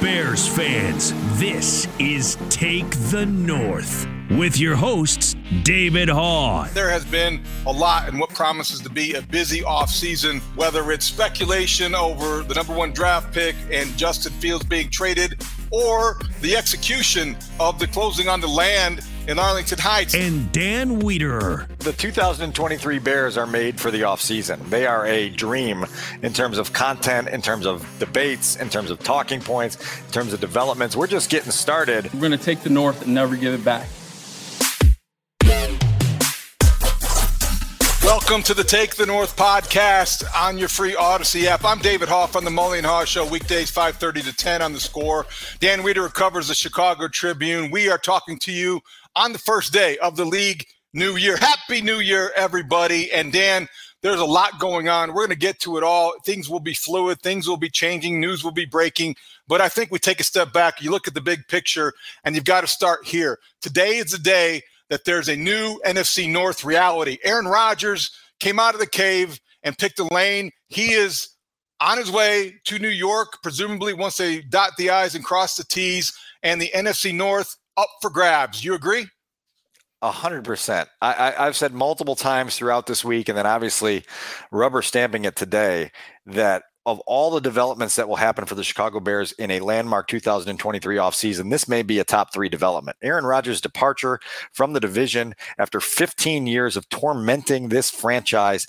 Bears fans, this is Take the North with your hosts, David Haugh. There has been a lot in what promises to be a busy offseason, whether it's speculation over the number one draft pick and Justin Fields being traded, or the execution of the closing on the land in Arlington Heights. And Dan Wiederer. The 2023 Bears are made for the offseason. They are a dream in terms of content, in terms of debates, in terms of talking points, in terms of developments. We're just getting started. We're going to take the North and never give it back. Welcome to the Take the North podcast on your free Audacy app. I'm David Haugh from the Mully and Haugh Show, weekdays 5:30 to 10 on the Score. Dan Wiederer covers the Chicago Tribune. We are talking to you on the first day of the league new year. Happy New Year, everybody! And Dan, there's a lot going on. We're going to get to it all. Things will be fluid. Things will be changing. News will be breaking. But I think we take a step back. You look at the big picture, and you've got to start here. Today is the day that there's a new NFC North reality. Aaron Rodgers came out of the cave and picked a lane. He is on his way to New York, presumably once they dot the I's and cross the T's, and the NFC North up for grabs. You agree? A hundred percent. I, I've said multiple times throughout this week, and then obviously rubber stamping it today, that of all the developments that will happen for the Chicago Bears in a landmark 2023 offseason, this may be a top three development. Aaron Rodgers' departure from the division after 15 years of tormenting this franchise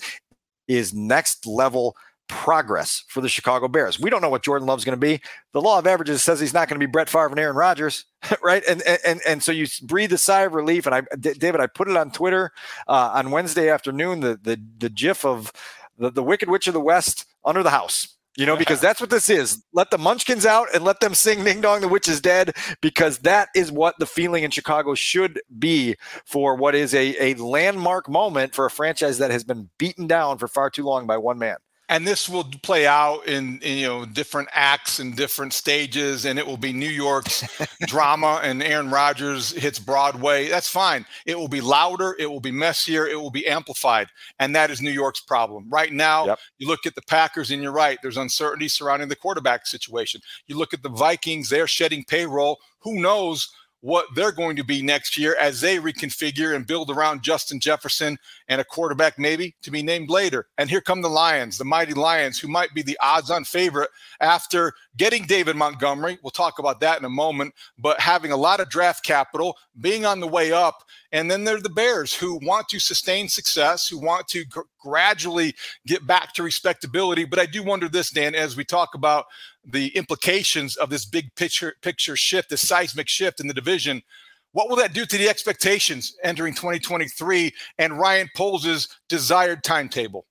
is next level progress for the Chicago Bears. We don't know what Jordan Love's going to be. The law of averages says he's not going to be Brett Favre and Aaron Rodgers, right? And and and so you breathe a sigh of relief. And I, David, I put it on Twitter uh, on Wednesday afternoon. The the the GIF of the, the Wicked Witch of the West under the house. You know, because that's what this is. Let the munchkins out and let them sing Ding Dong, the Witch is Dead, because that is what the feeling in Chicago should be for what is a, a landmark moment for a franchise that has been beaten down for far too long by one man and this will play out in, in, you know different acts and different stages and it will be new york's drama and aaron rodgers hits broadway. That's fine. It will be louder it will be messier it will be amplified and that is new york's problem. Right now yep. you look at the packers and you're right there's uncertainty surrounding the quarterback situation. You look at the vikings they're shedding payroll. Who knows what they're going to be next year as they reconfigure and build around Justin Jefferson and a quarterback maybe to be named later. And here come the Lions, the mighty Lions, who might be the odds on favorite after getting David Montgomery. We'll talk about that in a moment, but having a lot of draft capital, being on the way up. And then there are the Bears who want to sustain success, who want to gr- gradually get back to respectability. But I do wonder this, Dan, as we talk about the implications of this big picture picture shift, this seismic shift in the division. What will that do to the expectations entering 2023 and Ryan Poles' desired timetable?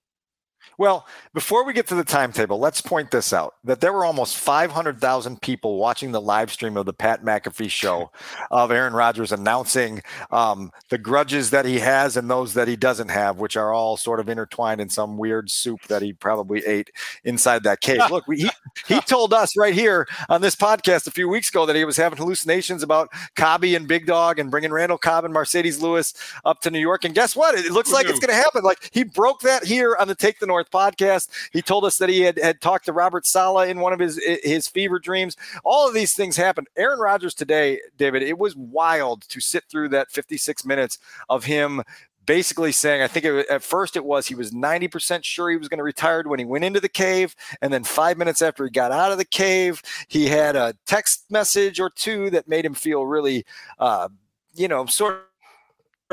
Well, before we get to the timetable, let's point this out that there were almost 500,000 people watching the live stream of the Pat McAfee show of Aaron Rodgers announcing um, the grudges that he has and those that he doesn't have, which are all sort of intertwined in some weird soup that he probably ate inside that cave. Look, we, he, he told us right here on this podcast a few weeks ago that he was having hallucinations about Cobby and Big Dog and bringing Randall Cobb and Marcedes Lewis up to New York. And guess what? It looks like it's going to happen. Like he broke that here on the Take the North podcast. He told us that he had, had talked to Robert Saleh in one of his his fever dreams. All of these things happened. Aaron Rodgers today, David, it was wild to sit through that 56 minutes of him basically saying, I think it, at first it was he was 90% sure he was going to retire when he went into the cave. And then five minutes after he got out of the cave, he had a text message or two that made him feel really, uh, you know, sort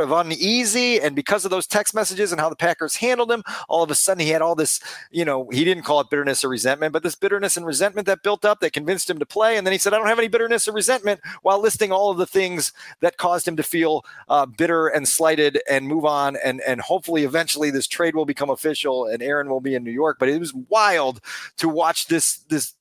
of uneasy. And because of those text messages and how the Packers handled him, all of a sudden he had all this, you know, he didn't call it bitterness or resentment, but this bitterness and resentment that built up that convinced him to play. And then he said, I don't have any bitterness or resentment while listing all of the things that caused him to feel uh, bitter and slighted and move on. And, and hopefully eventually this trade will become official and Aaron will be in New York. But it was wild to watch this, this,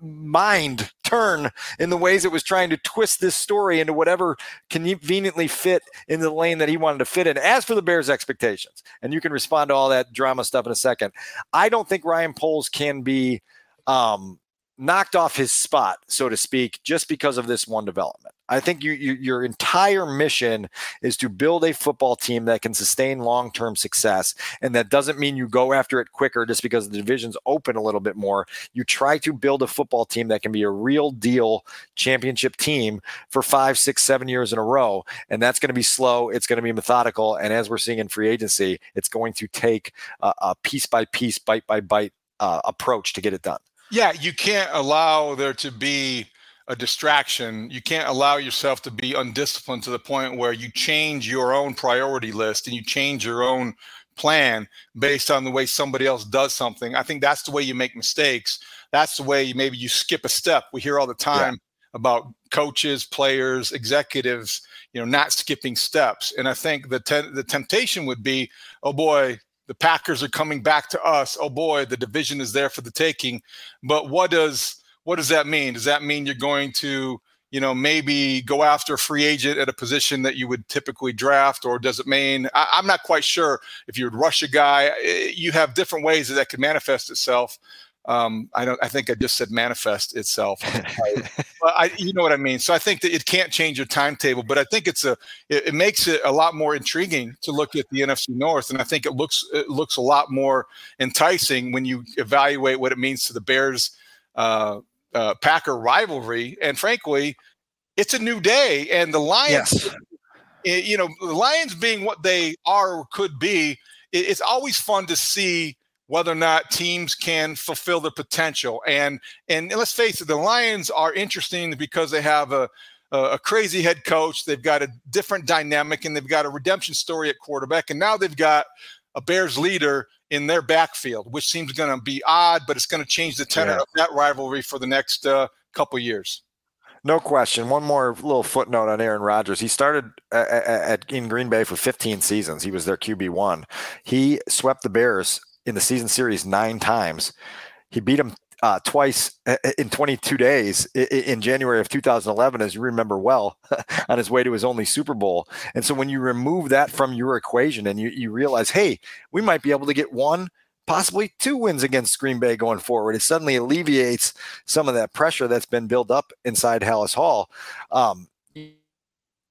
mind turn in the ways it was trying to twist this story into whatever conveniently fit in the lane that he wanted to fit in. As for the Bears' expectations, and you can respond to all that drama stuff in a second, I don't think Ryan Poles can be um, knocked off his spot, so to speak, just because of this one development. I think you, you, your entire mission is to build a football team that can sustain long term success. And that doesn't mean you go after it quicker just because the division's open a little bit more. You try to build a football team that can be a real deal championship team for five, six, seven years in a row. And that's going to be slow. It's going to be methodical. And as we're seeing in free agency, it's going to take a, a piece by piece, bite by bite uh, approach to get it done. Yeah, you can't allow there to be a distraction. You can't allow yourself to be undisciplined to the point where you change your own priority list and you change your own plan based on the way somebody else does something. I think that's the way you make mistakes. That's the way you, maybe you skip a step. We hear all the time yeah. about coaches, players, executives, you know, not skipping steps. And I think the te- the temptation would be, oh boy, the Packers are coming back to us. Oh boy, the division is there for the taking. But what does what does that mean? Does that mean you're going to, you know, maybe go after a free agent at a position that you would typically draft, or does it mean I, am not quite sure if you would rush a guy? You have different ways that that could manifest itself. Um, I don't. I think I just said manifest itself. but I, you know what I mean. So I think that it can't change your timetable, but I think it's a. It, it, makes it a lot more intriguing to look at the NFC North, and I think it looks it looks a lot more enticing when you evaluate what it means to the Bears. Uh, uh, Packer rivalry, and frankly, it's a new day, and the Lions, yes. Eh, you know, the Lions being what they are or could be, it's always fun to see whether or not teams can fulfill their potential. And and let's face it, the Lions are interesting because they have a a crazy head coach. They've got a different dynamic, and they've got a redemption story at quarterback, and now they've got a Bears leader in their backfield, which seems going to be odd, but it's going to change the tenor yeah. of that rivalry for the next uh, couple years. No question. One more little footnote on Aaron Rodgers. He started at, at, in Green Bay for 15 seasons. He was their QB one. He swept the Bears in the season series nine times. He beat them uh, twice uh, uh, in 22 days in January of 2011, as you remember well, on his way to his only Super Bowl. And so when you remove that from your equation and you, you realize, hey, we might be able to get one, possibly two wins against Green Bay going forward, it suddenly alleviates some of that pressure that's been built up inside Halas Hall. Um,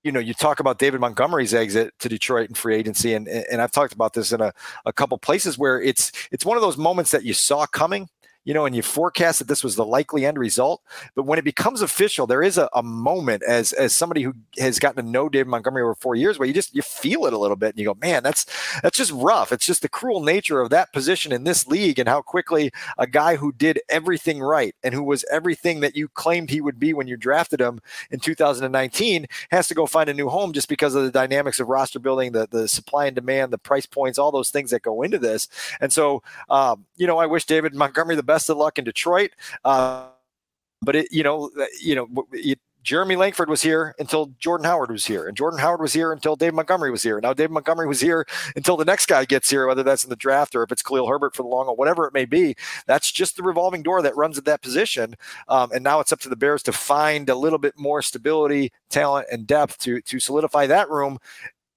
you know, you talk about David Montgomery's exit to Detroit in free agency, and and I've talked about this in a, a couple places where it's it's one of those moments that you saw coming you know, and you forecast that this was the likely end result. But when it becomes official, there is a, a moment as as somebody who has gotten to know David Montgomery over four years, where you just you feel it a little bit, and you go, man, that's that's just rough. It's just the cruel nature of that position in this league, and how quickly a guy who did everything right and who was everything that you claimed he would be when you drafted him in 2019 has to go find a new home just because of the dynamics of roster building, the the supply and demand, the price points, all those things that go into this. And so, um, you know, I wish David Montgomery the best best of luck in Detroit. Uh, but it, you know, you know, it, Jeremy Langford was here until Jordan Howard was here, and Jordan Howard was here until Dave Montgomery was here. Now Dave Montgomery was here until the next guy gets here, whether that's in the draft or if it's Khalil Herbert for the long or whatever it may be. That's just the revolving door that runs at that position. Um, and now it's up to the Bears to find a little bit more stability, talent, and depth to to solidify that room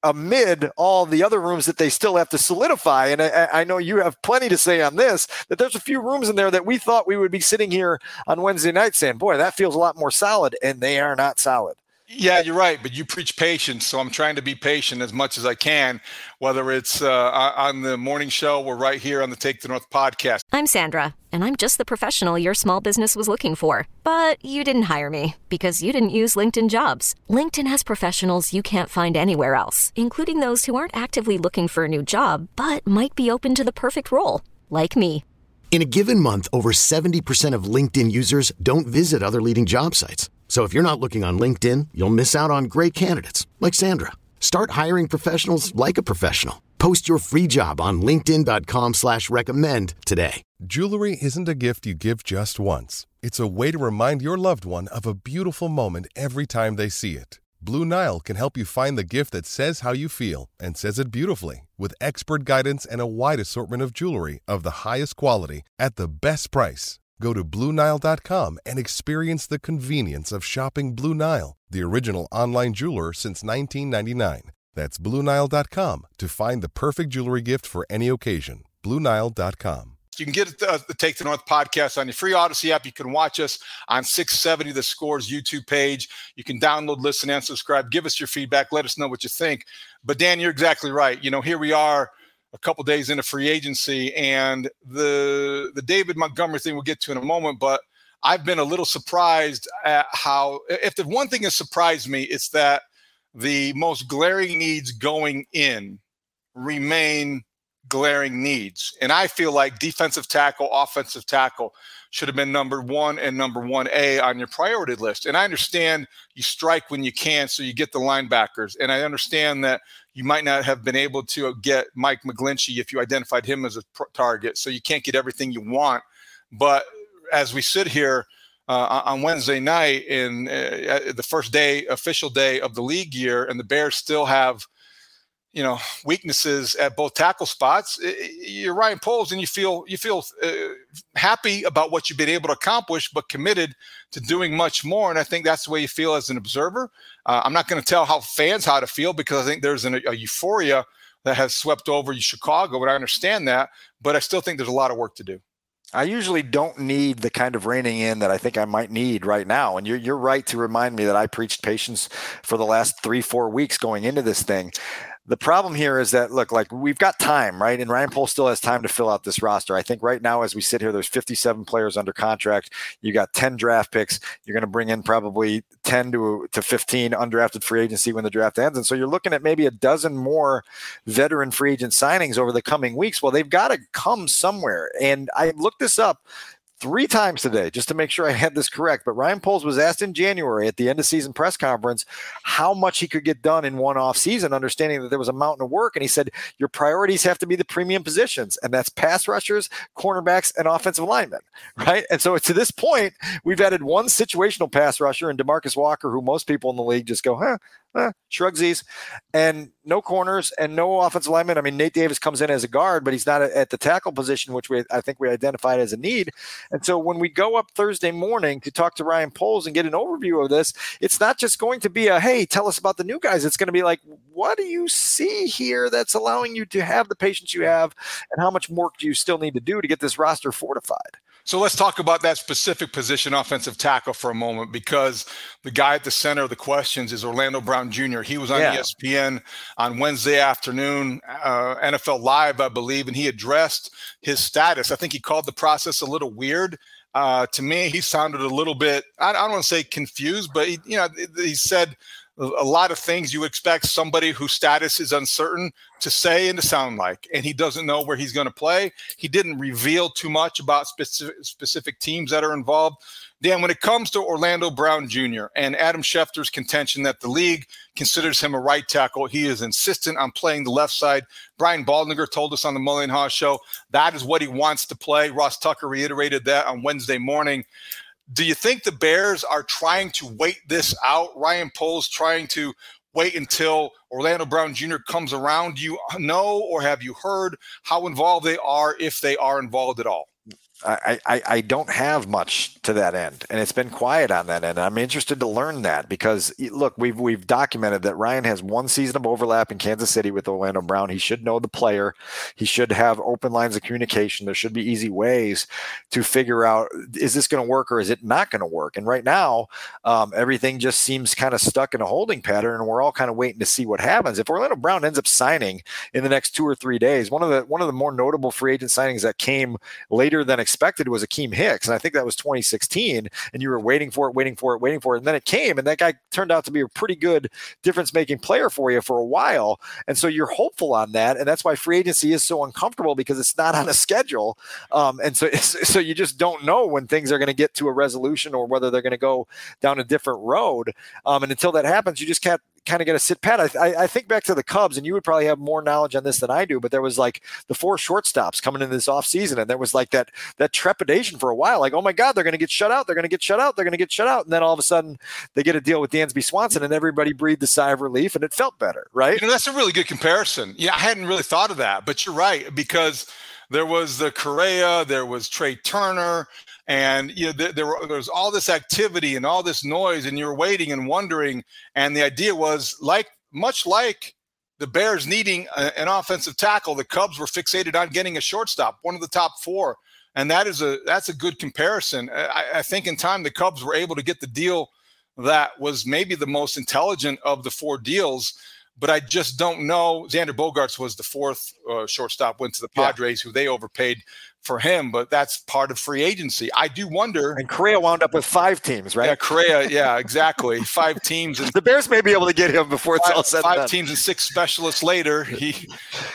amid all the other rooms that they still have to solidify. And I, I, know you have plenty to say on this, that there's a few rooms in there that we thought we would be sitting here on Wednesday night saying, boy, that feels a lot more solid. And they are not solid. Yeah, you're right. But you preach patience. So I'm trying to be patient as much as I can, whether it's uh, on the morning show or right here on the Take the North podcast. I'm Sandra, and I'm just the professional your small business was looking for. But you didn't hire me because you didn't use LinkedIn jobs. LinkedIn has professionals you can't find anywhere else, including those who aren't actively looking for a new job, but might be open to the perfect role, like me. In a given month, over 70% of LinkedIn users don't visit other leading job sites. So if you're not looking on LinkedIn, you'll miss out on great candidates like Sandra. Start hiring professionals like a professional. Post your free job on LinkedIn.com/slash recommend today. Jewelry isn't a gift you give just once. It's a way to remind your loved one of a beautiful moment every time they see it. Blue Nile can help you find the gift that says how you feel and says it beautifully with expert guidance and a wide assortment of jewelry of the highest quality at the best price. Go to BlueNile.com and experience the convenience of shopping Blue Nile, the original online jeweler since 1999. That's BlueNile.com to find the perfect jewelry gift for any occasion. BlueNile.com. You can get the, the Take the North podcast on your free Audacy app. You can watch us on 670 The Scores YouTube page. You can download, listen, and subscribe. Give us your feedback. Let us know what you think. But Dan, you're exactly right. You know, here we are a couple days into free agency, and the the David Montgomery thing we'll get to in a moment. But I've been a little surprised at how, if the one thing has surprised me, it's that the most glaring needs going in remain glaring needs. And I feel like defensive tackle, offensive tackle should have been number one and number one A on your priority list. And I understand you strike when you can, so you get the linebackers. And I understand that you might not have been able to get Mike McGlinchey if you identified him as a target. So you can't get everything you want. But as we sit here uh, on Wednesday night in uh, the first day, official day of the league year, and the Bears still have you know weaknesses at both tackle spots you're Ryan Poles and you feel you feel uh, happy about what you've been able to accomplish but committed to doing much more and I think that's the way you feel as an observer uh, I'm not going to tell how fans how to feel because I think there's an, a euphoria that has swept over Chicago and I understand that but I still think there's a lot of work to do I usually don't need the kind of reining in that I think I might need right now. And you're, you're right to remind me that I preached patience for the last three, four weeks going into this thing. The problem here is that look, like we've got time, right? And Ryan Poles still has time to fill out this roster. I think right now, as we sit here, there's 57 players under contract. You got 10 draft picks. You're going to bring in probably 10 to to 15 undrafted free agency when the draft ends, and so you're looking at maybe a dozen more veteran free agent signings over the coming weeks. Well, they've got to come somewhere. And I looked this up three times today just to make sure I had this correct. But Ryan Poles was asked in January at the end of season press conference how much he could get done in one off season, understanding that there was a mountain of work. And he said, Your priorities have to be the premium positions, and that's pass rushers, cornerbacks, and offensive linemen. Right. And so to this point, we've added one situational pass rusher in Demarcus Walker, who most people in the league just go, huh, eh, shrugsies, and no corners and no offensive lineman. I mean, Nate Davis comes in as a guard, but he's not at the tackle position, which we I think we identified as a need. And so when we go up Thursday morning to talk to Ryan Poles and get an overview of this, it's not just going to be a hey, tell us about the new guys. It's going to be like, what do you see here that's allowing you to have the patience you have, and how much work do you still need to do to get this roster fortified? So let's talk about that specific position, offensive tackle, for a moment, because the guy at the center of the questions is Orlando Brown Jr. He was on yeah. ESPN on Wednesday afternoon, uh, NFL Live, I believe, and he addressed his status. I think he called the process a little weird. Uh, to me, he sounded a little bit, I, I don't want to say confused, but he, you know, he said a lot of things you expect somebody whose status is uncertain to say and to sound like, and he doesn't know where he's going to play. He didn't reveal too much about specific, specific teams that are involved. Dan, when it comes to Orlando Brown Jr. and Adam Schefter's contention that the league considers him a right tackle, he is insistent on playing the left side. Brian Baldinger told us on the Haugh show that is what he wants to play. Ross Tucker reiterated that on Wednesday morning Do you think the Bears are trying to wait this out? Ryan Poles trying to wait until Orlando Brown Jr. comes around? Do you know or have you heard how involved they are, if they are involved at all? I, I, I don't have much to that end, and it's been quiet on that end. I'm interested to learn that because look, we've we've documented that Ryan has one season of overlap in Kansas City with Orlando Brown. He should know the player. He should have open lines of communication. There should be easy ways to figure out is this going to work or is it not going to work. And right now, um, everything just seems kind of stuck in a holding pattern, and we're all kind of waiting to see what happens. If Orlando Brown ends up signing in the next two or three days, one of the one of the more notable free agent signings that came later than expected was Akiem Hicks, and I think that was 2016. And you were waiting for it, waiting for it, waiting for it, and then it came, and that guy turned out to be a pretty good difference-making player for you for a while. And so you're hopeful on that, and that's why free agency is so uncomfortable because it's not on a schedule, um, and so so you just don't know when things are going to get to a resolution or whether they're going to go down a different road. Um, and until that happens, you just can't kind of get a sit pat. I, I, think back to the Cubs, and you would probably have more knowledge on this than I do, but there was like the four shortstops coming in this offseason, and there was like that that trepidation for a while, like, oh my God, they're going to get shut out, they're going to get shut out, they're going to get shut out, and then all of a sudden they get a deal with Dansby Swanson, and everybody breathed a sigh of relief, and it felt better, right? You know, that's a really good comparison. Yeah, I hadn't really thought of that, but you're right because there was the Correa, there was Trea Turner, and you know there, there, there was all this activity and all this noise and you're waiting and wondering and the idea was like much like the bears needing a, an offensive tackle the cubs were fixated on getting a shortstop one of the top four and that is a that's a good comparison I, I think in time the cubs were able to get the deal that was maybe the most intelligent of the four deals but I just don't know. Xander Bogaerts was the fourth uh, shortstop, went to the Padres, yeah. who they overpaid for him, but that's part of free agency. I do wonder. And Correa wound up with five teams, right? Yeah, Correa, yeah, exactly. five teams. And the Bears may be able to get him before it's five, all said Five done. teams and six specialists later, he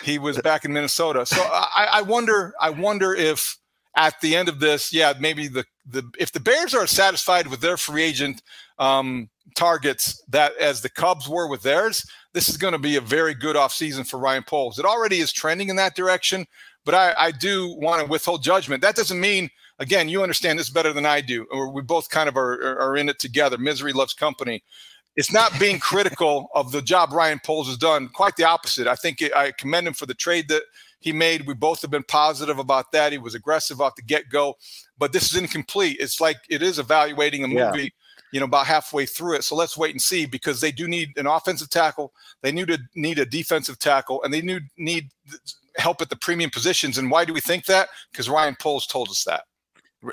he was back in Minnesota. So I, I wonder, I wonder if at the end of this, yeah, maybe the the if the Bears are satisfied with their free agent um, targets that as the Cubs were with theirs, this is going to be a very good offseason for Ryan Poles. It already is trending in that direction, but I, I do want to withhold judgment. That doesn't mean, again, you understand this better than I do, or we both kind of are, are in it together. Misery loves company. It's not being critical of the job Ryan Poles has done. Quite the opposite. I think it, I commend him for the trade that he made. We both have been positive about that. He was aggressive off the get go, but this is incomplete. It's like it is evaluating a movie. Yeah you know, about halfway through it. So let's wait and see because they do need an offensive tackle. They need to need a defensive tackle, and they need need help at the premium positions. And why do we think that? Because Ryan Poles told us that.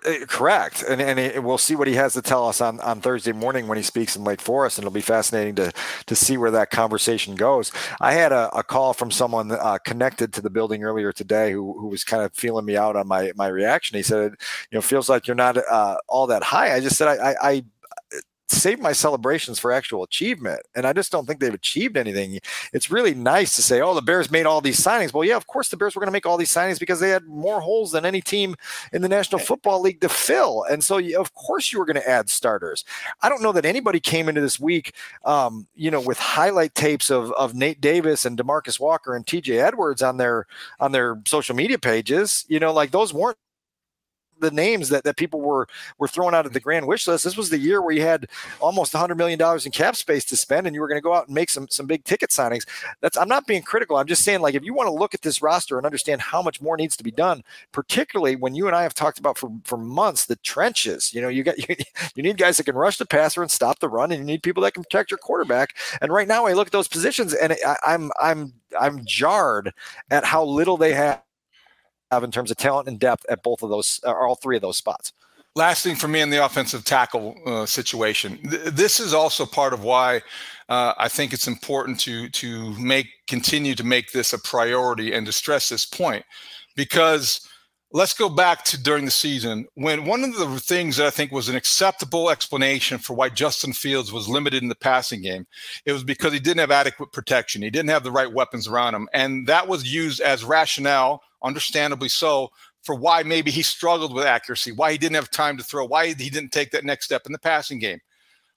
Eh, correct, and and it, we'll see what he has to tell us on, on Thursday morning when he speaks in Lake Forest, and it'll be fascinating to to see where that conversation goes. I had a, a call from someone uh, connected to the building earlier today who, who was kind of feeling me out on my my reaction. He said, "You know, feels like you're not uh, all that high." I just said, "I, I, I save my celebrations for actual achievement. And I just don't think they've achieved anything. It's really nice to say, oh, the Bears made all these signings. Well, yeah, of course the Bears were going to make all these signings because they had more holes than any team in the National Football League to fill. And so, of course, you were going to add starters. I don't know that anybody came into this week, um, you know, with highlight tapes of, of Nate Davis and Demarcus Walker and TJ Edwards on their on their social media pages. You know, like those weren't the names that, that people were were throwing out at the mm-hmm. grand wish list. This was the year where you had almost 100 million dollars in cap space to spend, and you were going to go out and make some some big ticket signings. That's I'm not being critical. I'm just saying like if you want to look at this roster and understand how much more needs to be done, particularly when you and I have talked about for for months the trenches. You know, you got you, you need guys that can rush the passer and stop the run, and you need people that can protect your quarterback. And right now, I look at those positions, and I, I'm I'm I'm jarred at how little they have have in terms of talent and depth at both of those, or all three of those spots. Last thing for me in the offensive tackle uh, situation. Th- this is also part of why uh, I think it's important to to make continue to make this a priority and to stress this point because let's go back to during the season when one of the things that I think was an acceptable explanation for why Justin Fields was limited in the passing game, it was because he didn't have adequate protection. He didn't have the right weapons around him. And that was used as rationale understandably so, for why maybe he struggled with accuracy, why he didn't have time to throw, why he didn't take that next step in the passing game.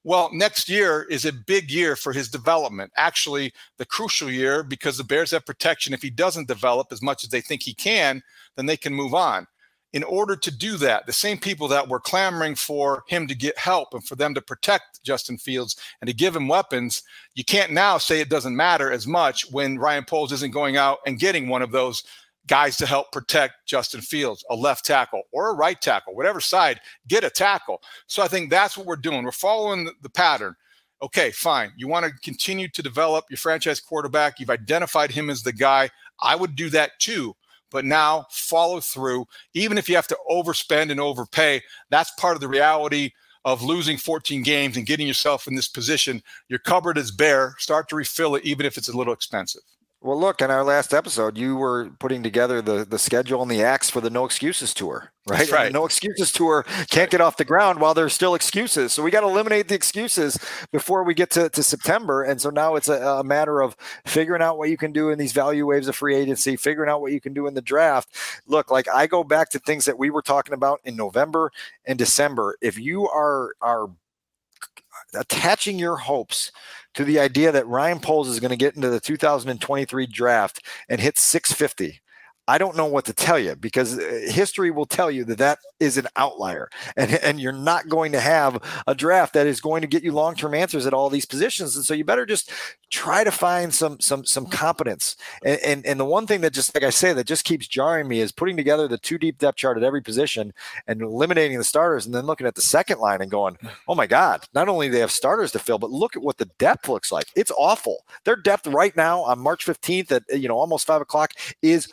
Well, next year is a big year for his development. Actually, the crucial year because the Bears have protection. If he doesn't develop as much as they think he can, then they can move on. in order to do that, the same people that were clamoring for him to get help and for them to protect Justin Fields and to give him weapons, you can't now say it doesn't matter as much when Ryan Poles isn't going out and getting one of those guys to help protect Justin Fields, a left tackle or a right tackle, whatever side, get a tackle. So I think that's what we're doing. We're following the, pattern. Okay, fine. You want to continue to develop your franchise quarterback. You've identified him as the guy. I would do that too but now follow through. Even if you have to overspend and overpay, that's part of the reality of losing 14 games and getting yourself in this position. Your cupboard is bare. Start to refill it, even if it's a little expensive. Well, look, in our last episode, you were putting together the the schedule and the acts for the No Excuses tour, right? right. The no Excuses tour can't get off the ground while there's still excuses. So we got to eliminate the excuses before we get to, to September. And so now it's a, a, matter of figuring out what you can do in these value waves of free agency, figuring out what you can do in the draft. Look, like I go back to things that we were talking about in November and December. If you are are attaching your hopes to the idea that Ryan Poles is going to get into the 2023 draft and hit 650 I don't know what to tell you because uh, history will tell you that that is an outlier, and and you're not going to have a draft that is going to get you long term answers at all these positions, and so you better just try to find some some some competence. And, and and the one thing that just like I say that just keeps jarring me is putting together the two deep depth chart at every position and eliminating the starters, and then looking at the second line and going, oh my god, not only do they have starters to fill, but look at what the depth looks like. It's awful. Their depth right now on March 15th at you know almost five o'clock is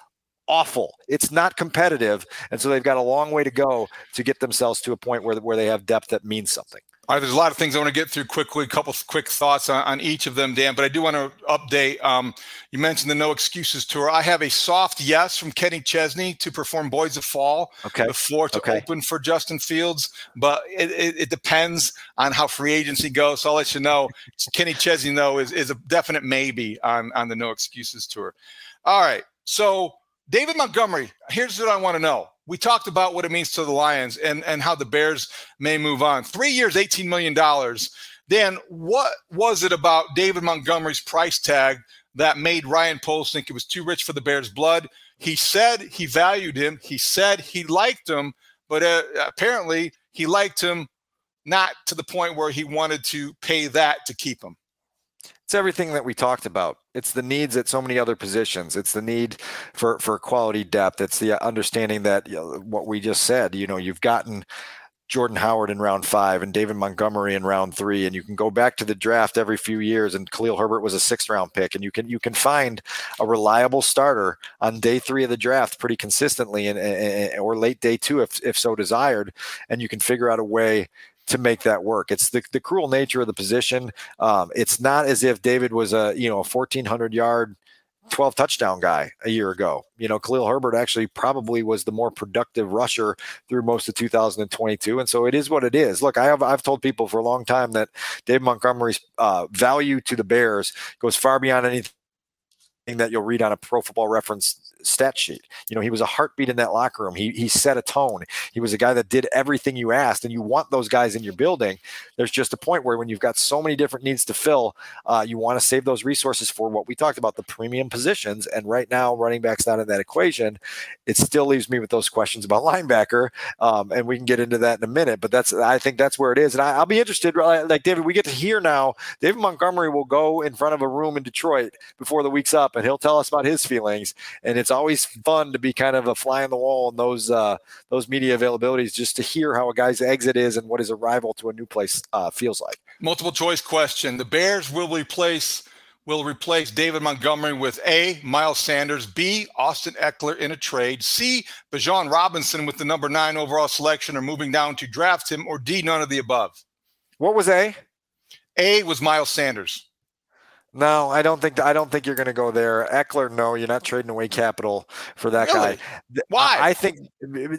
awful. It's not competitive, and so they've got a long way to go to get themselves to a point where where they have depth that means something. All right, there's a lot of things I want to get through quickly. A couple quick thoughts on, on, each of them, Dan. But I do want to update. Um, you mentioned the No Excuses tour. I have a soft yes from Kenny Chesney to perform Boys of Fall. Okay. The floor to okay. open for Justin Fields, but it, it, it, depends on how free agency goes. So I'll let you know. Kenny Chesney, though, is, is a definite maybe on on the No Excuses tour. All right, so David Montgomery, here's what I want to know. We talked about what it means to the Lions and, and how the Bears may move on. Three years, $18 million. Dan, what was it about David Montgomery's price tag that made Ryan Poles think it was too rich for the Bears' blood? He said he valued him. He said he liked him, but uh, apparently he liked him not to the point where he wanted to pay that to keep him it's everything that we talked about. It's the needs at so many other positions. It's the need for for quality depth. It's the understanding that you know, what we just said. You know, you've gotten Jordan Howard in round five and David Montgomery in round three, and you can go back to the draft every few years. And Khalil Herbert was a sixth round pick, and you can you can find a reliable starter on day three of the draft pretty consistently, and, and or late day two if if so desired, and you can figure out a way to make that work. It's the, the cruel nature of the position. Um, it's not as if David was a you know a 1400 yard 12 touchdown guy a year ago. You know, Khalil Herbert actually probably was the more productive rusher through most of 2022. And so it is what it is. Look, I have I've told people for a long time that Dave Montgomery's uh, value to the Bears goes far beyond anything that you'll read on a pro football reference stat sheet. You know, he was a heartbeat in that locker room. He he set a tone. He was a guy that did everything you asked, and you want those guys in your building. There's just a point where when you've got so many different needs to fill, uh, you want to save those resources for what we talked about, the premium positions. And right now, running back's not in that equation. It still leaves me with those questions about linebacker, um, and we can get into that in a minute. But that's I think that's where it is, and I, I'll be interested. Like David, we get to hear now. David Montgomery will go in front of a room in Detroit before the week's up, and he'll tell us about his feelings. And it's always fun to be kind of a fly on the wall in those uh, those media availabilities, just to hear how a guy's exit is and what his arrival to a new place uh, feels like. Multiple choice question: The Bears will replace will replace David Montgomery with A. Miles Sanders, B. Austin Ekeler in a trade, C. Bijan Robinson with the number nine overall selection, or moving down to draft him, or D. None of the above. What was A? A was Miles Sanders. No, I don't think I don't think you're going to go there. Ekeler, no, you're not trading away capital for that really? guy. Why? I, think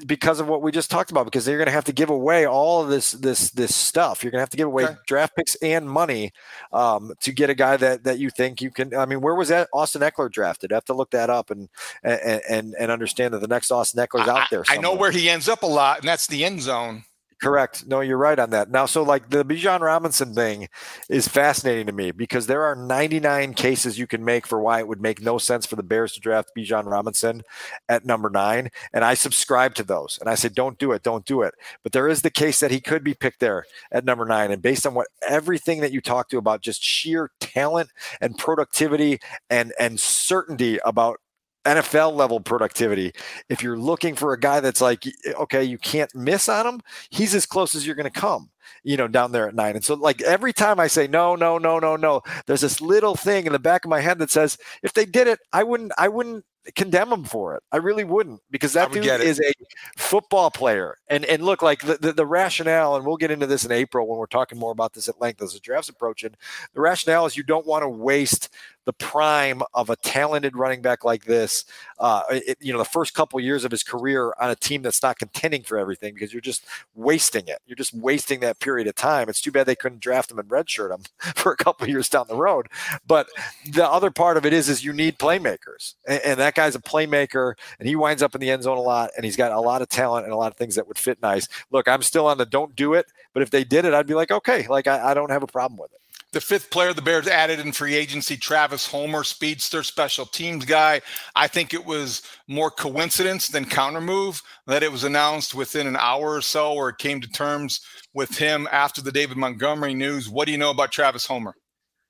because of what we just talked about. Because they're going to have to give away all of this this this stuff. You're going to have to give away okay. draft picks and money um, to get a guy that that you think you can. I mean, where was that Austin Ekeler drafted? I have to look that up and and and, and understand that the next Austin Ekeler's out there. Somewhere. I know where he ends up a lot, and that's the end zone. Correct. No, you're right on that. Now, so like the Bijan Robinson thing is fascinating to me because there are 99 cases you can make for why it would make no sense for the Bears to draft Bijan Robinson at number nine. And I subscribe to those. And I say, don't do it, don't do it. But there is the case that he could be picked there at number nine. And based on what everything that you talked to about just sheer talent and productivity and and certainty about NFL level productivity. If you're looking for a guy that's like, eh, okay, you can't miss on him, he's as close as you're going to come, you know, down there at nine. And so, like, every time I say, no, no, no, no, no, there's this little thing in the back of my head that says, if they did it, I wouldn't, I wouldn't condemn him for it. I really wouldn't because that dude is a football player. And and look like the, the, the rationale, and we'll get into this in April when we're talking more about this at length as the draft's approaching. The rationale is you don't want to waste the prime of a talented running back like this, uh, it, you know, the first couple years of his career on a team that's not contending for everything because you're just wasting it. You're just wasting that period of time. It's too bad they couldn't draft him and redshirt him for a couple years down the road. But the other part of it is, is you need playmakers, and, and that guy's a playmaker, and he winds up in the end zone a lot, and he's got a lot of talent and a lot of things that would fit nice. Look, I'm still on the don't do it, but if they did it, I'd be like, okay, like I, I don't have a problem with it. The fifth player the Bears added in free agency, Travis Homer, speedster, special teams guy. I think it was more coincidence than counter move that it was announced within an hour or so, or it came to terms with him after the David Montgomery news. What do you know about Travis Homer?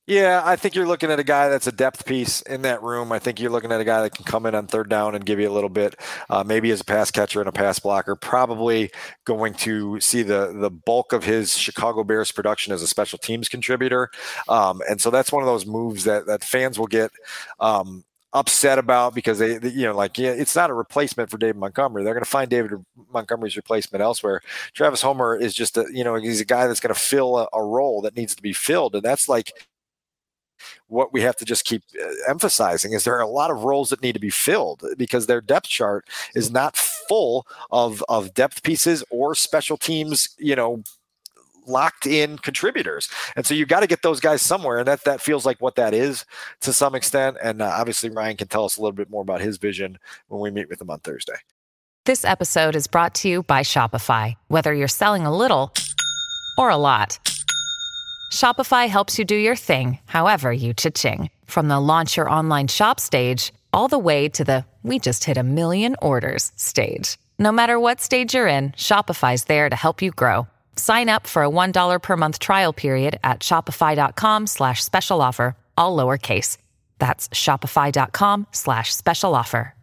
Yeah, I think you're looking at a guy that's a depth piece in that room. I think you're looking at a guy that can come in on third down and give you a little bit, uh, maybe as a pass catcher and a pass blocker. Probably going to see the the bulk of his Chicago Bears production as a special teams contributor, um, and so that's one of those moves that that fans will get. Um, upset about because they, you know, like yeah, it's not a replacement for David Montgomery. They're going to find David Montgomery's replacement elsewhere. Travis Homer is just a, you know, he's a guy that's going to fill a, a, role that needs to be filled, and that's like what we have to just keep uh, emphasizing is there are a lot of roles that need to be filled because their depth chart is not full of of depth pieces or special teams, you know, locked in contributors. And so you got to get those guys somewhere. And that, that feels like what that is to some extent. And uh, obviously, Ryan can tell us a little bit more about his vision when we meet with him on Thursday. This episode is brought to you by Shopify. Whether you're selling a little or a lot, Shopify helps you do your thing, however you cha-ching. From the launch your online shop stage, all the way to the we just hit a million orders stage. No matter what stage you're in, Shopify's there to help you grow. Sign up for a $1 per month trial period at shopify.com slash special offer, all lowercase. That's shopify.com slash special offer.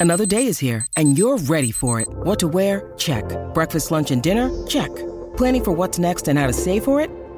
Another day is here and you're ready for it. What to wear? Check. Breakfast, lunch, and dinner? Check. Planning for what's next and how to save for it?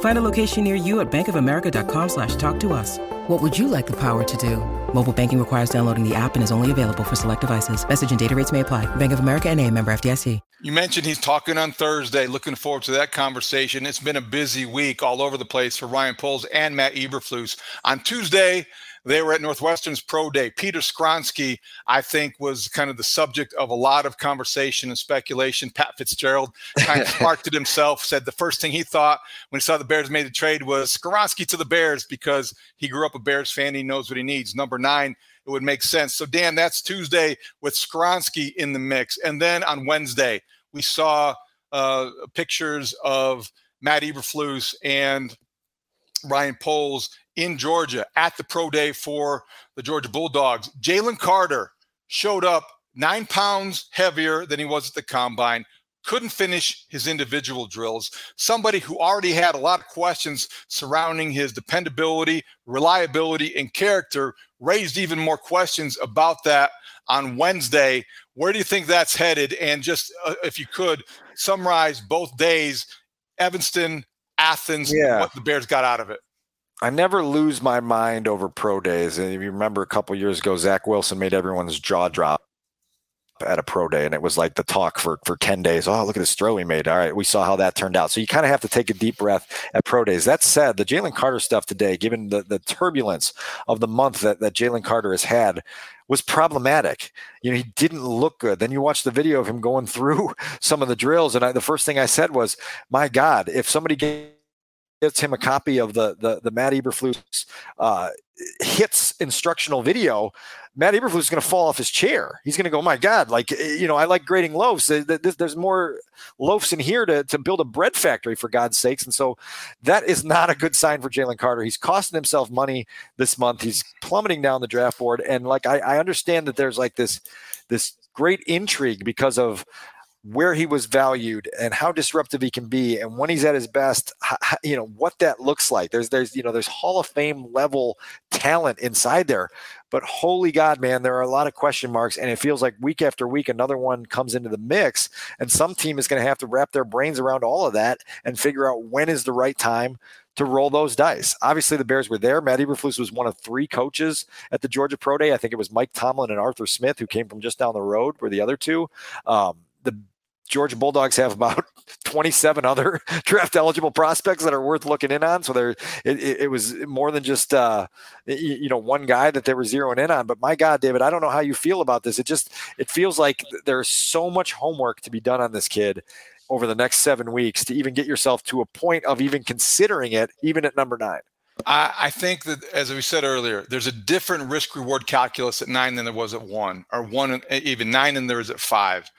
Find a location near you at bankofamerica.com slash talk to us. What would you like the power to do? Mobile banking requires downloading the app and is only available for select devices. Message and data rates may apply. Bank of America and a member FDIC. You mentioned he's talking on Thursday. Looking forward to that conversation. It's been a busy week all over the place for Ryan Poles and Matt Eberflus. On Tuesday, they were at Northwestern's Pro Day. Peter Skoronski, I think, was kind of the subject of a lot of conversation and speculation. Pat Fitzgerald kind of sparked it himself, said the first thing he thought when he saw the Bears made the trade was Skoronski to the Bears because he grew up a Bears fan. He knows what he needs. Number nine, it would make sense. So, Dan, that's Tuesday with Skoronski in the mix. And then on Wednesday, we saw uh, pictures of Matt Eberflus and Ryan Poles in Georgia at the pro day for the Georgia Bulldogs. Jalen Carter showed up nine pounds heavier than he was at the combine, couldn't finish his individual drills. Somebody who already had a lot of questions surrounding his dependability, reliability, and character raised even more questions about that on Wednesday. Where do you think that's headed? And just uh, if you could summarize both days, Evanston, Athens, yeah. what the Bears got out of it. I never lose my mind over pro days. And if you remember a couple years ago, Zach Wilson made everyone's jaw drop at a pro day and it was like the talk for for 10 days. Oh look at this throw he made. All right we saw how that turned out. So you kind of have to take a deep breath at pro days. That said the jalen carter stuff today given the, the turbulence of the month that, that jalen carter has had was problematic. You know he didn't look good. Then you watch the video of him going through some of the drills and I, the first thing i said was my god if somebody gave gets him a copy of the the, the Matt Eberflus uh, hits instructional video, Matt Eberflus is going to fall off his chair. He's going to go, my God, like, eh, you know, I like grading loaves. There's more loaves in here to, to build a bread factory, for God's sakes. And so that is not a good sign for Jalen Carter. He's costing himself money this month. He's plummeting down the draft board. And like, I, I understand that there's like this, this great intrigue because of where he was valued and how disruptive he can be and when he's at his best you know what that looks like there's there's you know there's hall of fame level talent inside there but holy god man there are a lot of question marks and it feels like week after week another one comes into the mix and some team is going to have to wrap their brains around all of that and figure out when is the right time to roll those dice. Obviously, the Bears were there. Matt Eberflus was one of three coaches at the Georgia Pro Day. I think it was Mike Tomlin and Arthur Smith who came from just down the road. Were the other two? Um, Georgia Bulldogs have about 27 other draft eligible prospects that are worth looking in on. So there, it, it was more than just uh, you know one guy that they were zeroing in on. But my God, David, I don't know how you feel about this. It just it feels like there's so much homework to be done on this kid over the next seven weeks to even get yourself to a point of even considering it, even at number nine. I, I think that, as we said earlier, there's a different risk reward calculus at nine than there was at one, or one even nine than there is at five.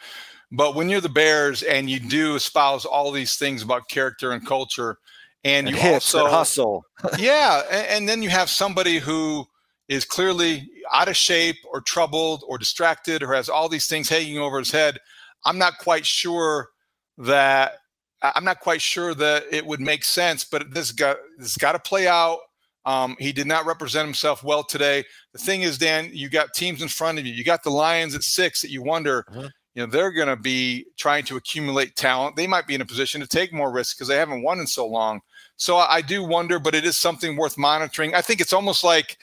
But when you're the Bears and you do espouse all these things about character and culture, and, and you also hustle, yeah, and, and then you have somebody who is clearly out of shape or troubled or distracted or has all these things hanging over his head. I'm not quite sure that I'm not quite sure that it would make sense, but this got this got to play out. Um, he did not represent himself well today. The thing is, Dan, you got teams in front of you. You got the Lions at six that you wonder, mm-hmm you know they're going to be trying to accumulate talent. They might be in a position to take more risks because they haven't won in so long. So I, do wonder but it is something worth monitoring. I think it's almost like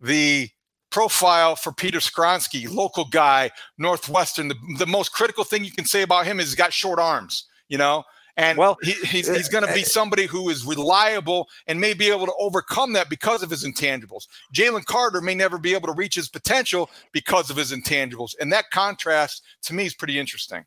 the profile for peter Skoronski, local guy northwestern the, the most critical thing you can say about him is he's got short arms you know and well, he, he's, he's going to be uh, somebody who is reliable and may be able to overcome that because of his intangibles. Jalen Carter may never be able to reach his potential because of his intangibles. And that contrast to me is pretty interesting.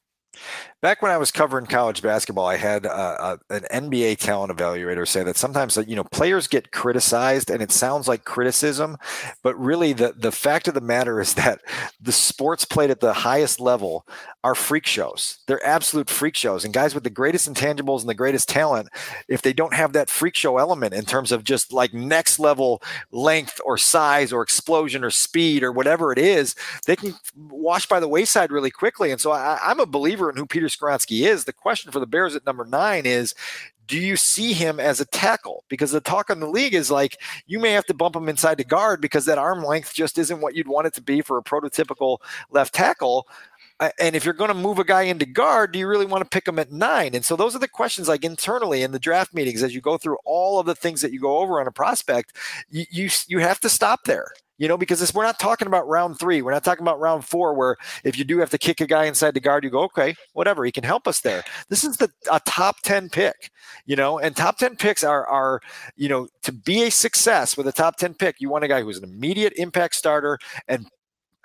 Back when I was covering college basketball, I had uh, an NBA talent evaluator say that sometimes you know players get criticized, and it sounds like criticism, but really the the fact of the matter is that the sports played at the highest level are freak shows. They're absolute freak shows, and guys with the greatest intangibles and the greatest talent, if they don't have that freak show element in terms of just like next level length or size or explosion or speed or whatever it is, they can wash by the wayside really quickly. And so I, I'm a believer believer in who Peter Skoronski is. The question for the Bears at number nine is do you see him as a tackle? Because the talk on the league is like you may have to bump him inside the guard because that arm length just isn't what you'd want it to be for a prototypical left tackle. Uh, and if you're going to move a guy into guard, do you really want to pick him at nine? And so those are the questions like internally in the draft meetings as you go through all of the things that you go over on a prospect, you you, you have to stop there you know, because this, we're not talking about round three. We're not talking about round four, where if you do have to kick a guy inside the guard, you go, okay, whatever, he can help us there. This is the a top ten pick, you know, and top ten picks are are you know to be a success with a top ten pick, you want a guy who's an immediate impact starter and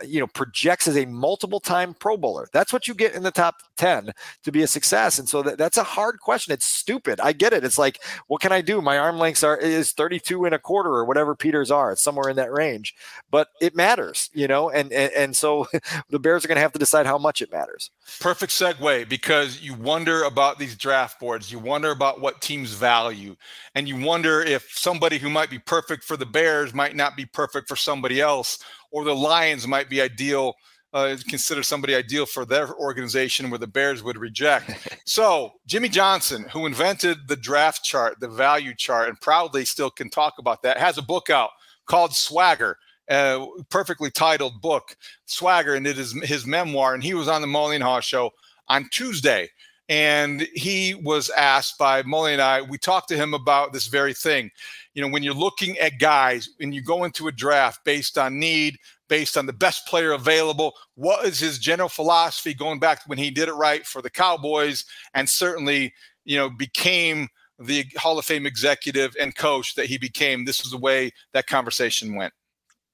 you know projects as a multiple time pro bowler. That's what you get in the top 10 to be a success. And so that, that's a hard question. It's stupid. I get it. It's like what can i do? My arm lengths are is 32 and a quarter or whatever peters are. It's somewhere in that range. But it matters you know and and, and so the bears are going to have to decide how much it matters. Perfect segue because you wonder about these draft boards. You wonder about what teams value. And you wonder if somebody who might be perfect for the bears might not be perfect for somebody else or the Lions might be ideal, uh, consider somebody ideal for their organization where the Bears would reject. so, Jimmy Johnson, who invented the draft chart, the value chart, and proudly still can talk about that, has a book out called Swagger. Uh, perfectly titled book, Swagger, and it is his memoir. And he was on the and Haugh show on Tuesday. And he was asked by Mully and I, we talked to him about this very thing you know, when you're looking at guys and you go into a draft based on need, based on the best player available, what is his general philosophy going back when he did it right for the Cowboys and certainly, you know, became the Hall of Fame executive and coach that he became. This is the way that conversation went.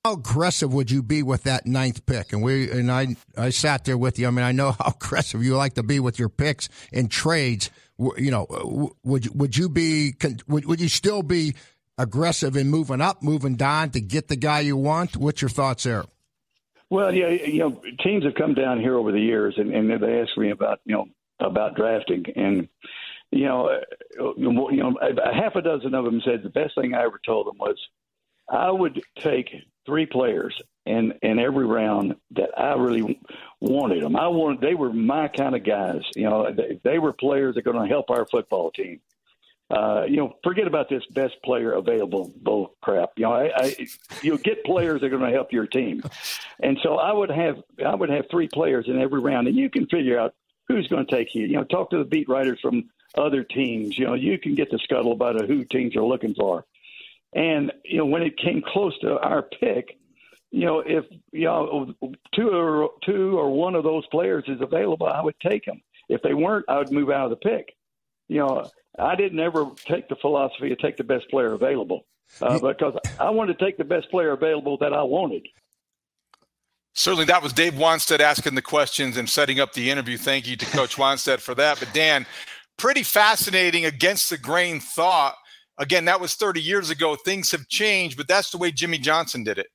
How aggressive would you be with that ninth pick? And we and I I sat there with you. I mean, I know how aggressive you like to be with your picks in trades. you know, would would you be would would you still be aggressive in moving up, moving down to get the guy you want? What's your thoughts there? Well, yeah, you know, teams have come down here over the years, and, and they ask me about you know about drafting, and you know, uh, you know, a half a dozen of them said the best thing I ever told them was, I would take three players in in every round that I really wanted them. I wanted they were my kind of guys. You know, they, they were players that are going to help our football team uh, you know, forget about this best player available bull crap. You know, I, I you get players that are going to help your team, and so I would have I would have three players in every round, and you can figure out who's going to take you. You know, talk to the beat writers from other teams. You know, you can get the scuttle about who teams are looking for, and you know when it came close to our pick. You know, if you know two or two or one of those players is available, I would take them. If they weren't, I would move out of the pick. You know, I didn't ever take the philosophy to take the best player available uh, because I wanted to take the best player available that I wanted. Certainly, that was Dave Wannstedt asking the questions and setting up the interview. Thank you to Coach Wannstedt for that. But Dan, pretty fascinating against the grain thought. Again, that was 30 years ago. Things have changed, but that's the way Jimmy Johnson did it.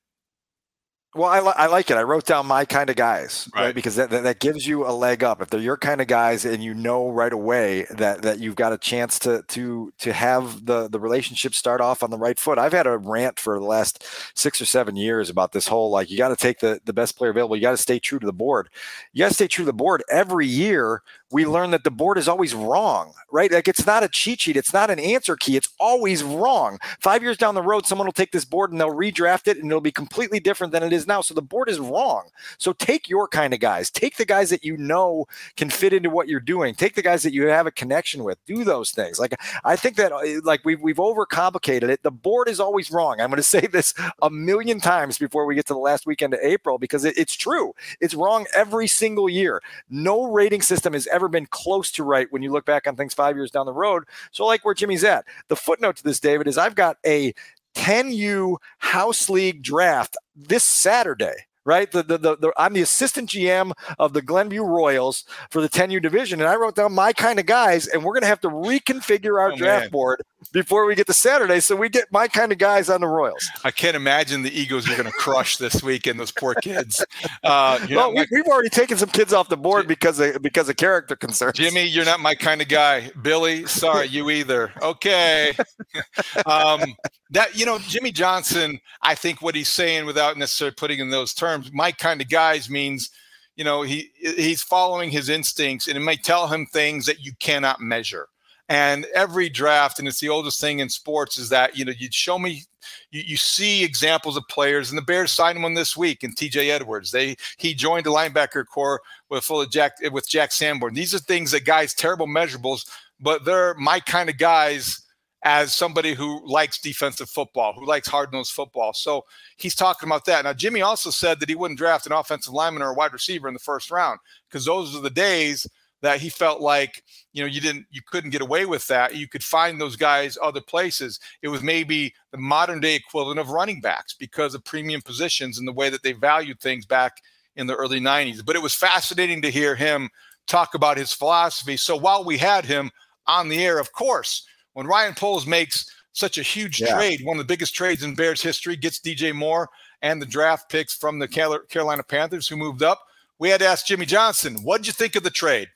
Well, I, li- I like it. I wrote down my kind of guys, right? right? Because that, that, that, gives you a leg up. If they're your kind of guys, and you know right away that that you've got a chance to to to have the the relationship start off on the right foot. I've had a rant for the last six or seven years about this whole like you got to take the the best player available. You got to stay true to the board. You got to stay true to the board every year we learn that the board is always wrong, right? Like it's not a cheat sheet, it's not an answer key, it's always wrong. Five years down the road, someone will take this board and they'll redraft it and it'll be completely different than it is now. So the board is wrong. So take your kind of guys, take the guys that you know can fit into what you're doing, take the guys that you have a connection with, do those things. Like I think that uh, like we've we've overcomplicated it. The board is always wrong. I'm going to say this a million times before we get to the last weekend of April because it, it's true. It's wrong every single year. No rating system is ever been close to right when you look back on things five years down the road. So, like where Jimmy's at. The footnote to this, David, is I've got a 10U House League draft this Saturday right? The, the, the, the, I'm the assistant GM of the Glenview Royals for the 10U division, and I wrote down my kind of guys, and we're going to have to reconfigure our oh, draft man. board before we get to Saturday, so we get my kind of guys on the Royals. I can't imagine the Eagles are going to crush this weekend. Those poor kids. Uh, well, we, have already taken some kids off the board because of because of character concerns. Jimmy, you're not my kind of guy. Billy, sorry, you either. Okay. um, that you know, Jimmy Johnson. I think what he's saying, without necessarily putting in those terms, my kind of guys means you know he he's following his instincts and it may tell him things that you cannot measure and every draft, and it's the oldest thing in sports, is that you know you'd show me, you, you see examples of players, and the Bears signed one this week and T.J. Edwards. They he joined the linebacker corps with full of Jack with Jack Sanborn. These are things that guys terrible measurables, but they're my kind of guys as somebody who likes defensive football, who likes hard nosed football. So he's talking about that. Now, Jimmy also said that he wouldn't draft an offensive lineman or a wide receiver in the first round because those are the days that he felt like you know you didn't you couldn't get away with that you could find those guys other places it was maybe the modern day equivalent of running backs because of premium positions and the way that they valued things back in the early 90s but it was fascinating to hear him talk about his philosophy so while we had him on the air of course when ryan poles makes such a huge yeah. trade one of the biggest trades in bears history gets dj moore and the draft picks from the carolina panthers who moved up we had to ask jimmy johnson what did you think of the trade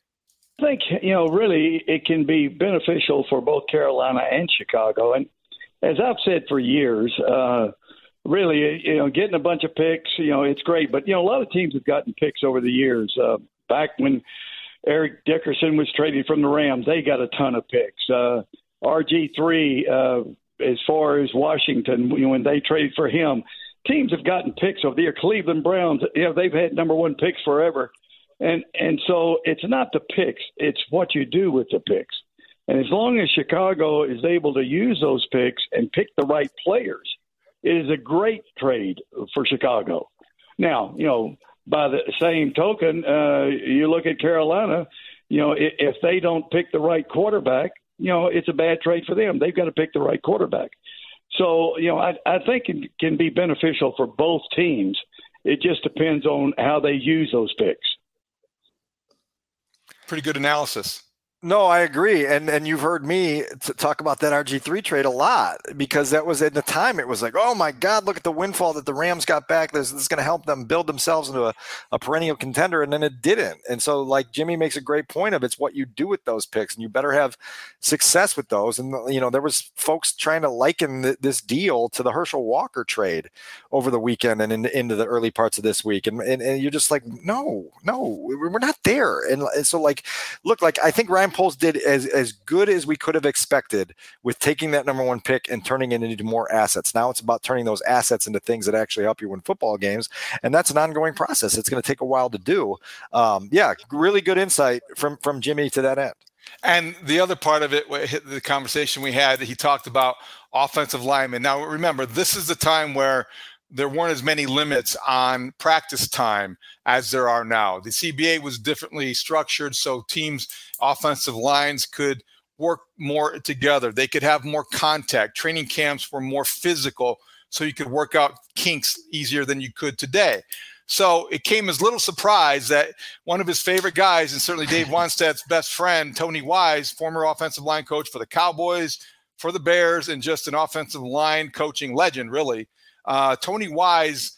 I think you know really it can be beneficial for both Carolina and Chicago. And as I've said for years, uh, really you know getting a bunch of picks, you know it's great. But you know a lot of teams have gotten picks over the years. Uh, back when Eric Dickerson was traded from the Rams, they got a ton of picks. Uh, RG three, uh, as far as Washington, when they traded for him, teams have gotten picks over the. Cleveland Browns, you know they've had number one picks forever. And and so it's not the picks, it's what you do with the picks. And as long as Chicago is able to use those picks and pick the right players, it is a great trade for Chicago. Now, you know, by the same token, uh, you look at Carolina, you know, if they don't pick the right quarterback, you know, it's a bad trade for them. They've got to pick the right quarterback. So, you know, I, I think it can be beneficial for both teams. It just depends on how they use those picks. Pretty good analysis. No, I agree, and and you've heard me talk about that RG three trade a lot because that was at the time it was like, oh my God, look at the windfall that the Rams got back. This, this is going to help them build themselves into a, a perennial contender, and then it didn't. And so, like Jimmy makes a great point of, it's what you do with those picks, and you better have success with those. And you know, there was folks trying to liken th- this deal to the Herschel Walker trade over the weekend and in, into the early parts of this week, and, and and you're just like, no, no, we're not there. And, and so, like, look, like I think Ryan Poles did as, as good as we could have expected with taking that number one pick and turning it into more assets. Now it's about turning those assets into things that actually help you win football games. And that's an ongoing process. It's going to take a while to do. Um, yeah, really good insight from, from Jimmy to that end. And the other part of it, the conversation we had, he talked about offensive linemen. Now, remember, this is the time where there weren't as many limits on practice time as there are now. The CBA was differently structured, so teams' offensive lines could work more together. They could have more contact. Training camps were more physical, so you could work out kinks easier than you could today. So it came as little surprise that one of his favorite guys, and certainly Dave Wannstedt's best friend, Tony Wise, former offensive line coach for the Cowboys, for the Bears, and just an offensive line coaching legend, really, uh, Tony Wise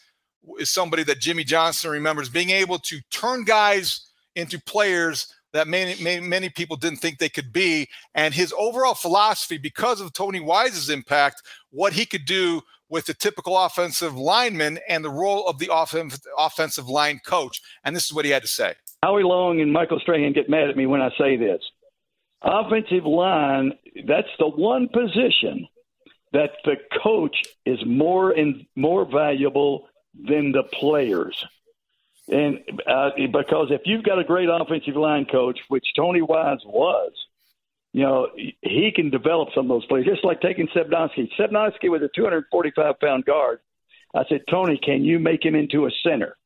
is somebody that Jimmy Johnson remembers being able to turn guys into players that many, many, many people didn't think they could be. And his overall philosophy, because of Tony Wise's impact, what he could do with the typical offensive lineman and the role of the offensive offensive line coach. And this is what he had to say. Howie Long and Michael Strahan get mad at me when I say this. Offensive line, that's the one position that the coach is more and more valuable than the players. And uh, because if you've got a great offensive line coach, which Tony Wise was, you know, he can develop some of those players. Just like taking Stepnoski. Stepnoski was a 245 pound guard. I said, Tony, can you make him into a center?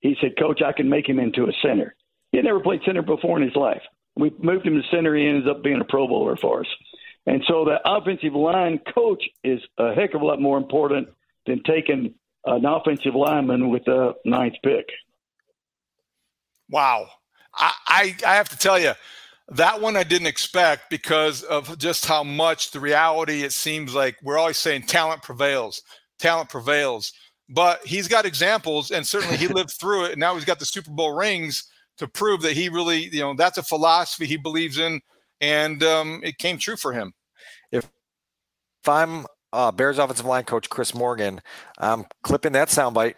He said, Coach, I can make him into a center. He had never played center before in his life. We moved him to center. He ended up being a Pro Bowler for us. And so the offensive line coach is a heck of a lot more important than taking an offensive lineman with the ninth pick. Wow. I, I, I have to tell you, that one I didn't expect because of just how much the reality it seems like we're always saying talent prevails, talent prevails. But he's got examples, and certainly he lived through it. And now he's got the Super Bowl rings to prove that he really, you know, that's a philosophy he believes in and um, it came true for him. If if I'm uh, Bears offensive line coach Chris Morgan, I'm clipping that soundbite.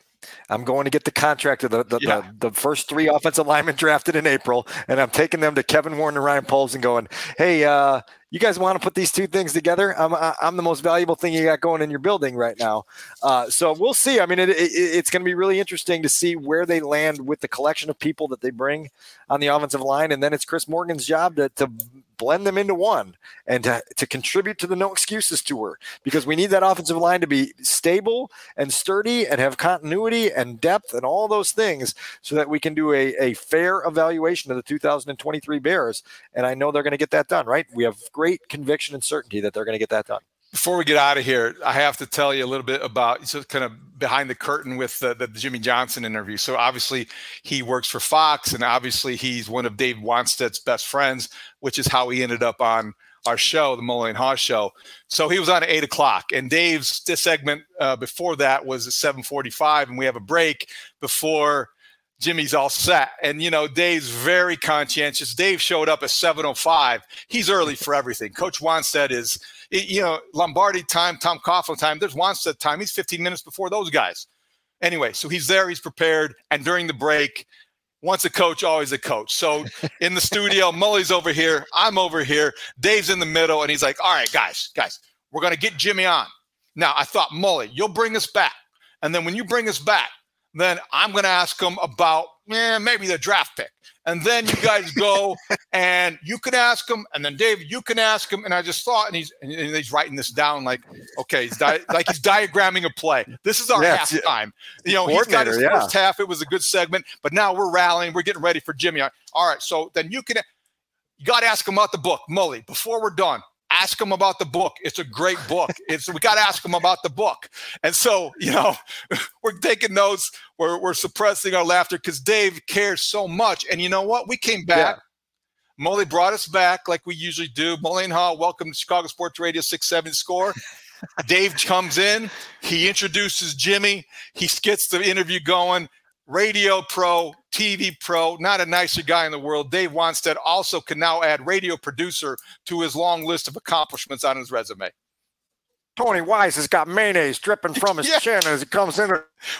I'm going to get the contract of the the, yeah. the, the, first three offensive linemen drafted in April, and I'm taking them to Kevin Warren and Ryan Poles and going, "Hey, uh, you guys want to put these two things together? I'm I'm the most valuable thing you got going in your building right now. Uh, so we'll see. I mean, it, it, it's going to be really interesting to see where they land with the collection of people that they bring on the offensive line, and then it's Chris Morgan's job to to blend them into one and to, to contribute to the no excuses tour because we need that offensive line to be stable and sturdy and have continuity and depth and all those things so that we can do a, a fair evaluation of the 2023 Bears. And I know they're going to get that done, right? We have great conviction and certainty that they're going to get that done. Before we get out of here, I have to tell you a little bit about so kind of behind the curtain with the, the, Jimmy Johnson interview. So obviously he works for Fox, and obviously he's one of Dave Wannstedt's best friends, which is how he ended up on our show, the Mully and Haugh show. So he was on at eight o'clock, and Dave's this segment uh, before that was at seven forty-five, and we have a break before Jimmy's all set. And, you know, Dave's very conscientious. Dave showed up at 7.05. He's early for everything. Coach Wannstedt is, you know, Lombardi time, Tom Coughlin time. There's Wannstedt time. He's 15 minutes before those guys. Anyway, so he's there. He's prepared. And during the break, once a coach, always a coach. So in the studio, Mully's over here. I'm over here. Dave's in the middle. And he's like, all right, guys, guys, we're going to get Jimmy on. Now, I thought, Mully, you'll bring us back. And then when you bring us back, then I'm going to ask him about eh, maybe the draft pick. And then you guys go and you can ask him, and then Dave, you can ask him. And I just thought, and he's and he's writing this down like, okay, he's di- like he's diagramming a play. This is our yes, halftime. You know, he's got his yeah. first half. It was a good segment, but now we're rallying. We're getting ready for Jimmy. All right, so then you can. You got to ask him about the book, Mully, before we're done ask them about the book. It's a great book. It's we got to ask them about the book. And so, you know, we're taking notes. We're we're suppressing our laughter because Dave cares so much. And you know what? We came back. Mully brought us back like we usually do. Mully and Haugh, welcome to Chicago Sports Radio 670 Score. Dave comes in. He introduces Jimmy. He gets the interview going. Radio pro, TV pro, not a nicer guy in the world. Dave Wannstedt also can now add radio producer to his long list of accomplishments on his resume. Tony Wise has got mayonnaise dripping from his yeah. chin as he comes in.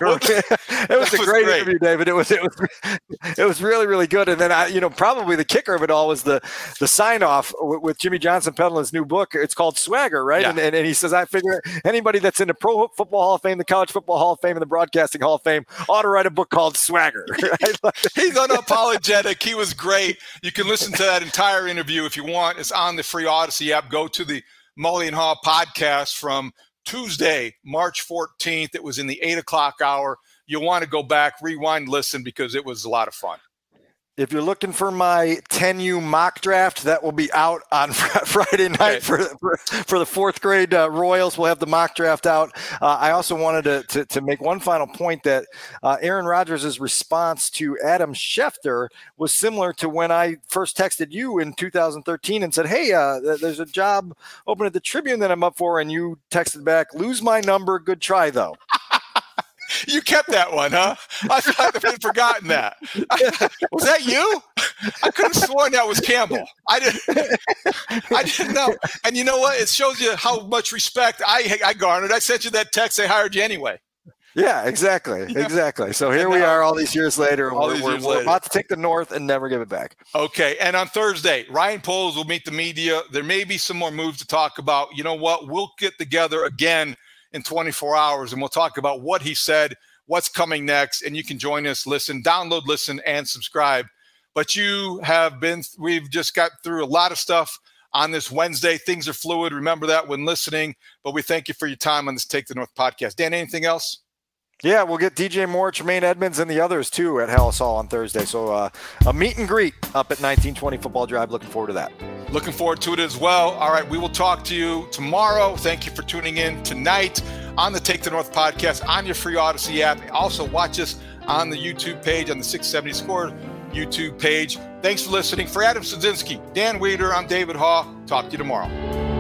Well, it was a great, interview, David. It was it was it was really really good. And then I, you know, probably the kicker of it all was the the sign off with, Jimmy Johnson peddling his new book. It's called Swagger, right? Yeah. And, and, and he says, I figure anybody that's in the Pro Football Hall of Fame, the College Football Hall of Fame, and the Broadcasting Hall of Fame ought to write a book called Swagger. He's unapologetic. He was great. You can listen to that entire interview if you want. It's on the free Audacy app. Go to the Mully and Haugh podcast from Tuesday, March 14th. It was in the eight o'clock hour. You'll want to go back, rewind, listen because it was a lot of fun. If you're looking for my 10U mock draft, that will be out on Friday night for, for, for, the fourth grade uh, Royals. We'll have the mock draft out. Uh, I also wanted to, to, to, make one final point that uh, Aaron Rodgers' response to Adam Schefter was similar to when I first texted you in 2013 and said, Hey, uh, there's a job open at the Tribune that I'm up for. And you texted back, Lose my number. Good try, though. You kept that one, huh? I, thought I'd forgotten that. was that you? I could have sworn that was Campbell. I didn't. I didn't know. And you know what? It shows you how much respect I I garnered. I sent you that text. They hired you anyway. Yeah, exactly, yeah. exactly. So here and we are, all these years later. All we're, years we're, later. about to take the North and never give it back. Okay, and on Thursday, Ryan Poles will meet the media. There may be some more moves to talk about. You know what? We'll get together again in 24 hours and we'll talk about what he said, what's coming next. And you can join us, listen, download, listen, and subscribe. But you have been, we've just got through a lot of stuff on this Wednesday. Things are fluid. Remember that when listening. But we thank you for your time on this Take the North podcast. Dan, anything else? Yeah, we'll get DJ Moore, Tremaine Edmunds, and the others too at Halas Hall on Thursday. So uh, a meet and greet up at 1920 Football Drive. Looking forward to that. Looking forward to it as well. All right, we will talk to you tomorrow. Thank you for tuning in tonight on the Take the North podcast on your free Audacy app. Also, watch us on the YouTube page on the 670 Score YouTube page. Thanks for listening. For Adam Sadzinski, Dan Wiederer, I'm David Haugh. Talk to you tomorrow.